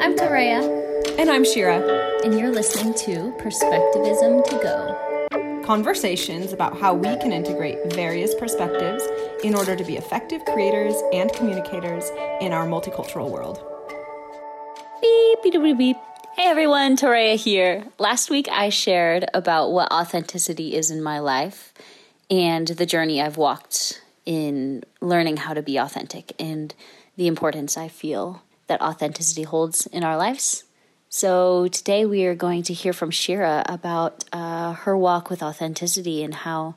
I'm Toraya. And I'm Shira. And you're listening to Perspectivism to Go. Conversations about how we can integrate various perspectives in order to be effective creators and communicators in our multicultural world. Beep, beep, beep, beep. Hey everyone, Toraya here. Last week I shared about what authenticity is in my life and the journey I've walked in learning how to be authentic and the importance I feel that authenticity holds in our lives. So today we are going to hear from Shira about uh, her walk with authenticity and how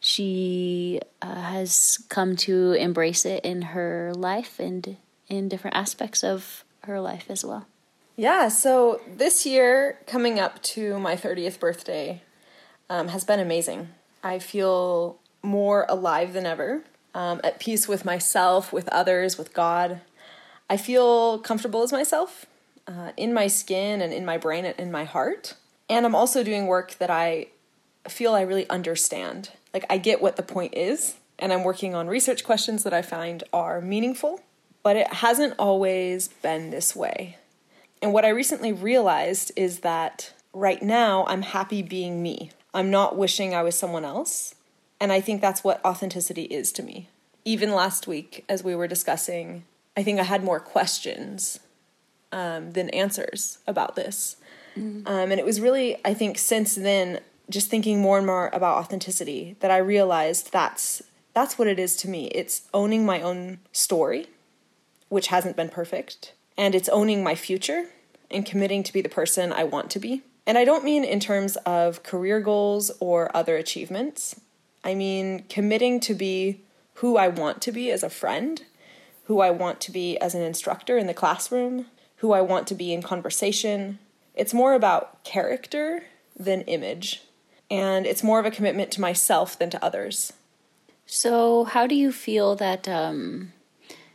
she uh, has come to embrace it in her life and in different aspects of her life as well. Yeah, so this year, coming up to my 30th birthday, um, has been amazing. I feel more alive than ever, um, at peace with myself, with others, with God. I feel comfortable as myself, uh, in my skin and in my brain and in my heart. And I'm also doing work that I feel I really understand. Like, I get what the point is, and I'm working on research questions that I find are meaningful, but it hasn't always been this way. And what I recently realized is that right now I'm happy being me. I'm not wishing I was someone else. And I think that's what authenticity is to me. Even last week, as we were discussing, I think I had more questions um, than answers about this. Mm-hmm. Um, and it was really, I think, since then, just thinking more and more about authenticity that I realized that's that's what it is to me. It's owning my own story, which hasn't been perfect, and it's owning my future and committing to be the person I want to be. And I don't mean in terms of career goals or other achievements. I mean committing to be who I want to be as a friend, who I want to be as an instructor in the classroom, who I want to be in conversation. It's more about character than image, and it's more of a commitment to myself than to others. So, how do you feel that? Um,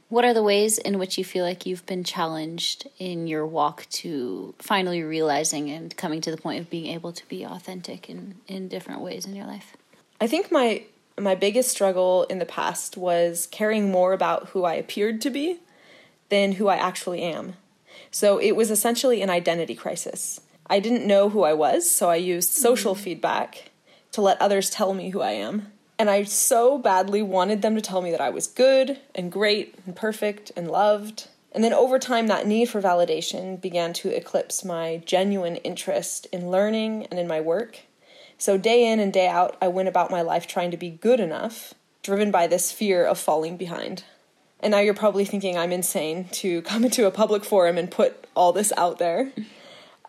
what are the ways in which you feel like you've been challenged in your walk to finally realizing and coming to the point of being able to be authentic in, in different ways in your life? I think my my biggest struggle in the past was caring more about who I appeared to be than who I actually am. So it was essentially an identity crisis. I didn't know who I was, so I used social mm-hmm. feedback to let others tell me who I am. And I so badly wanted them to tell me that I was good and great and perfect and loved. And then over time, that need for validation began to eclipse my genuine interest in learning and in my work. So, day in and day out, I went about my life trying to be good enough, driven by this fear of falling behind. And now you're probably thinking I'm insane to come into a public forum and put all this out there.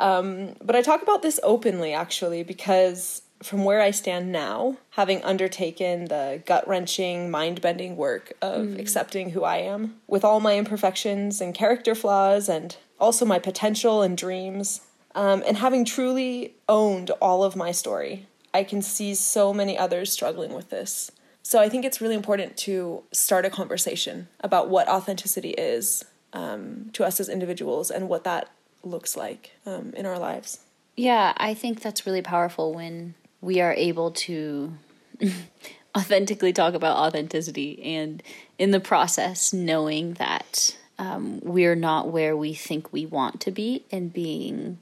Um, but I talk about this openly, actually, because from where I stand now, having undertaken the gut wrenching, mind bending work of mm. accepting who I am, with all my imperfections and character flaws, and also my potential and dreams, um, and having truly owned all of my story, I can see so many others struggling with this. So I think it's really important to start a conversation about what authenticity is um, to us as individuals and what that looks like um, in our lives. Yeah, I think that's really powerful when we are able to authentically talk about authenticity and in the process knowing that um, we're not where we think we want to be and being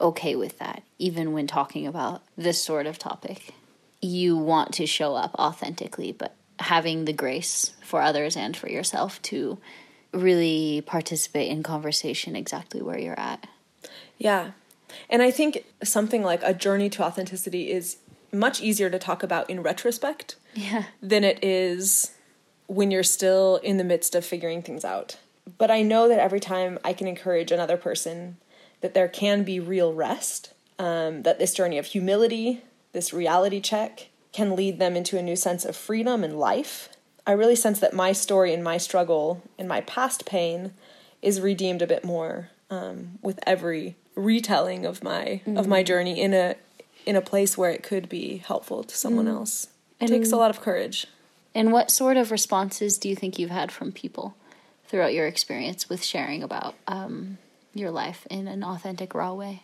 okay with that, even when talking about this sort of topic. You want to show up authentically, but having the grace for others and for yourself to really participate in conversation exactly where you're at. Yeah. And I think something like a journey to authenticity is much easier to talk about in retrospect yeah. than it is when you're still in the midst of figuring things out. But I know that every time I can encourage another person that there can be real rest, um, that this journey of humility, this reality check, can lead them into a new sense of freedom and life. I really sense that my story and my struggle and my past pain is redeemed a bit more um, with every retelling of my mm-hmm. of my mm-hmm. journey in a in a place where it could be helpful to someone mm-hmm. else. It and, takes a lot of courage. And what sort of responses do you think you've had from people throughout your experience with sharing about um, your life in an authentic, raw way?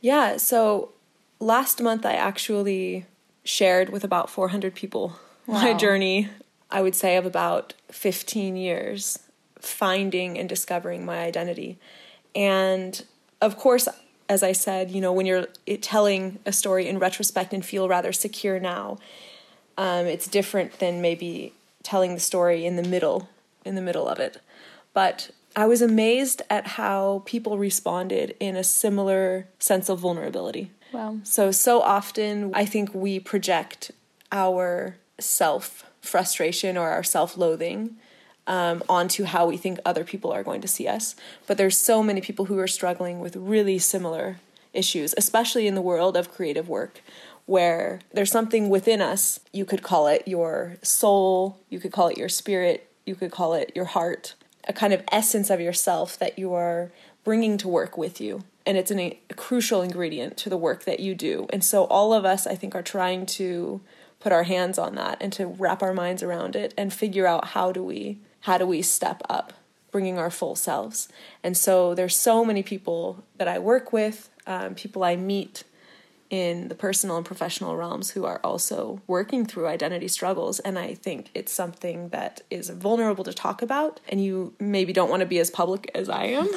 Yeah, so last month I actually shared with about 400 people wow. my journey, I would say, of about 15 years finding and discovering my identity. And of course, as I said, you know, when you're telling a story in retrospect and feel rather secure now, um, it's different than maybe telling the story in the middle, in the middle of it. But I was amazed at how people responded in a similar sense of vulnerability. Wow. So, so often I think we project our self frustration or our self loathing um, onto how we think other people are going to see us. But there's so many people who are struggling with really similar issues, especially in the world of creative work, where there's something within us. You could call it your soul, you could call it your spirit, you could call it your heart, a kind of essence of yourself that you are bringing to work with you. And it's an, a crucial ingredient to the work that you do. And so, all of us, I think, are trying to put our hands on that and to wrap our minds around it and figure out how do we how do we step up bringing our full selves and so there's so many people that i work with um, people i meet in the personal and professional realms who are also working through identity struggles. And i think it's something that is vulnerable to talk about. And you maybe don't want to be as public as i am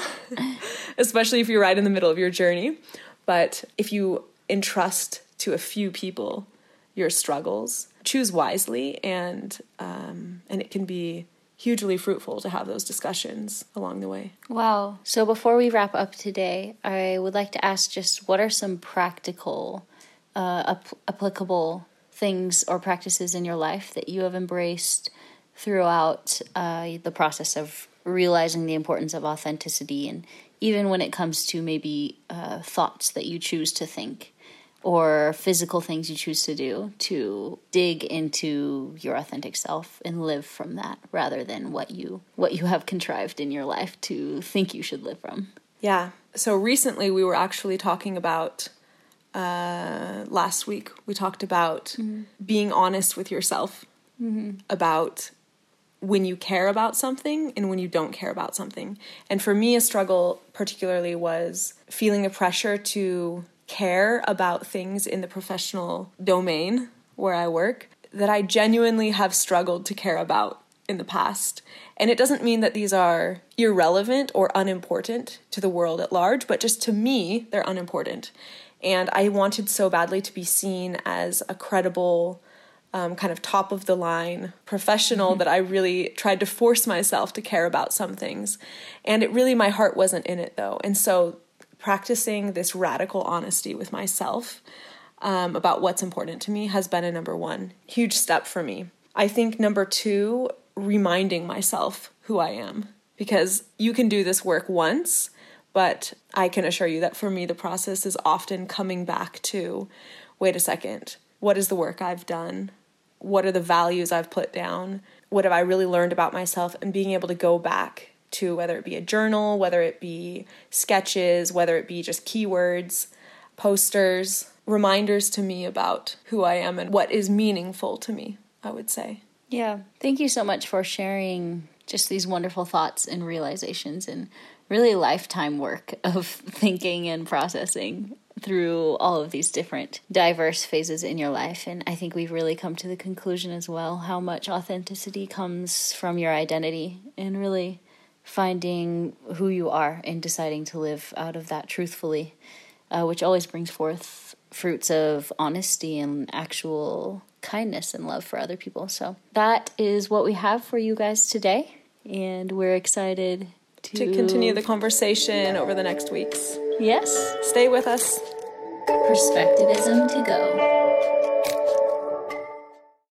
especially if you're right in the middle of your journey. But if you entrust to a few people your struggles choose wisely and um, and it can be hugely fruitful to have those discussions along the way. Wow. So before we wrap up today, I would like to ask just what are some practical, uh, ap- applicable things or practices in your life that you have embraced throughout uh, the process of realizing the importance of authenticity and even when it comes to maybe uh, thoughts that you choose to think or physical things you choose to do to dig into your authentic self and live from that rather than what you what you have contrived in your life to think you should live from. Yeah. So recently we were actually talking about uh, last week we talked about mm-hmm. being honest with yourself mm-hmm. about when you care about something and when you don't care about something. And for me, a struggle particularly was feeling the pressure to care about things in the professional domain where I work that I genuinely have struggled to care about in the past. And it doesn't mean that these are irrelevant or unimportant to the world at large, but just to me, they're unimportant. And I wanted so badly to be seen as a credible, um, kind of top of the line professional mm-hmm. that I really tried to force myself to care about some things. And it really, my heart wasn't in it though. And so practicing this radical honesty with myself um, about what's important to me has been a number one huge step for me. I think number two, reminding myself who I am. Because you can do this work once, but I can assure you that for me, the process is often coming back to wait a second, what is the work I've done? What are the values I've put down? What have I really learned about myself? And being able to go back to whether it be a journal, whether it be sketches, whether it be just keywords, posters, reminders to me about who I am and what is meaningful to me, I would say. Yeah. Thank you so much for sharing just these wonderful thoughts and realizations and really lifetime work of thinking and processing through all of these different diverse phases in your life and i think we've really come to the conclusion as well how much authenticity comes from your identity and really finding who you are and deciding to live out of that truthfully, uh, which always brings forth fruits of honesty and actual kindness and love for other people. So that is what we have for you guys today, and we're excited to, to continue the conversation over the next weeks. Yes. Stay with us. Perspectivism to go.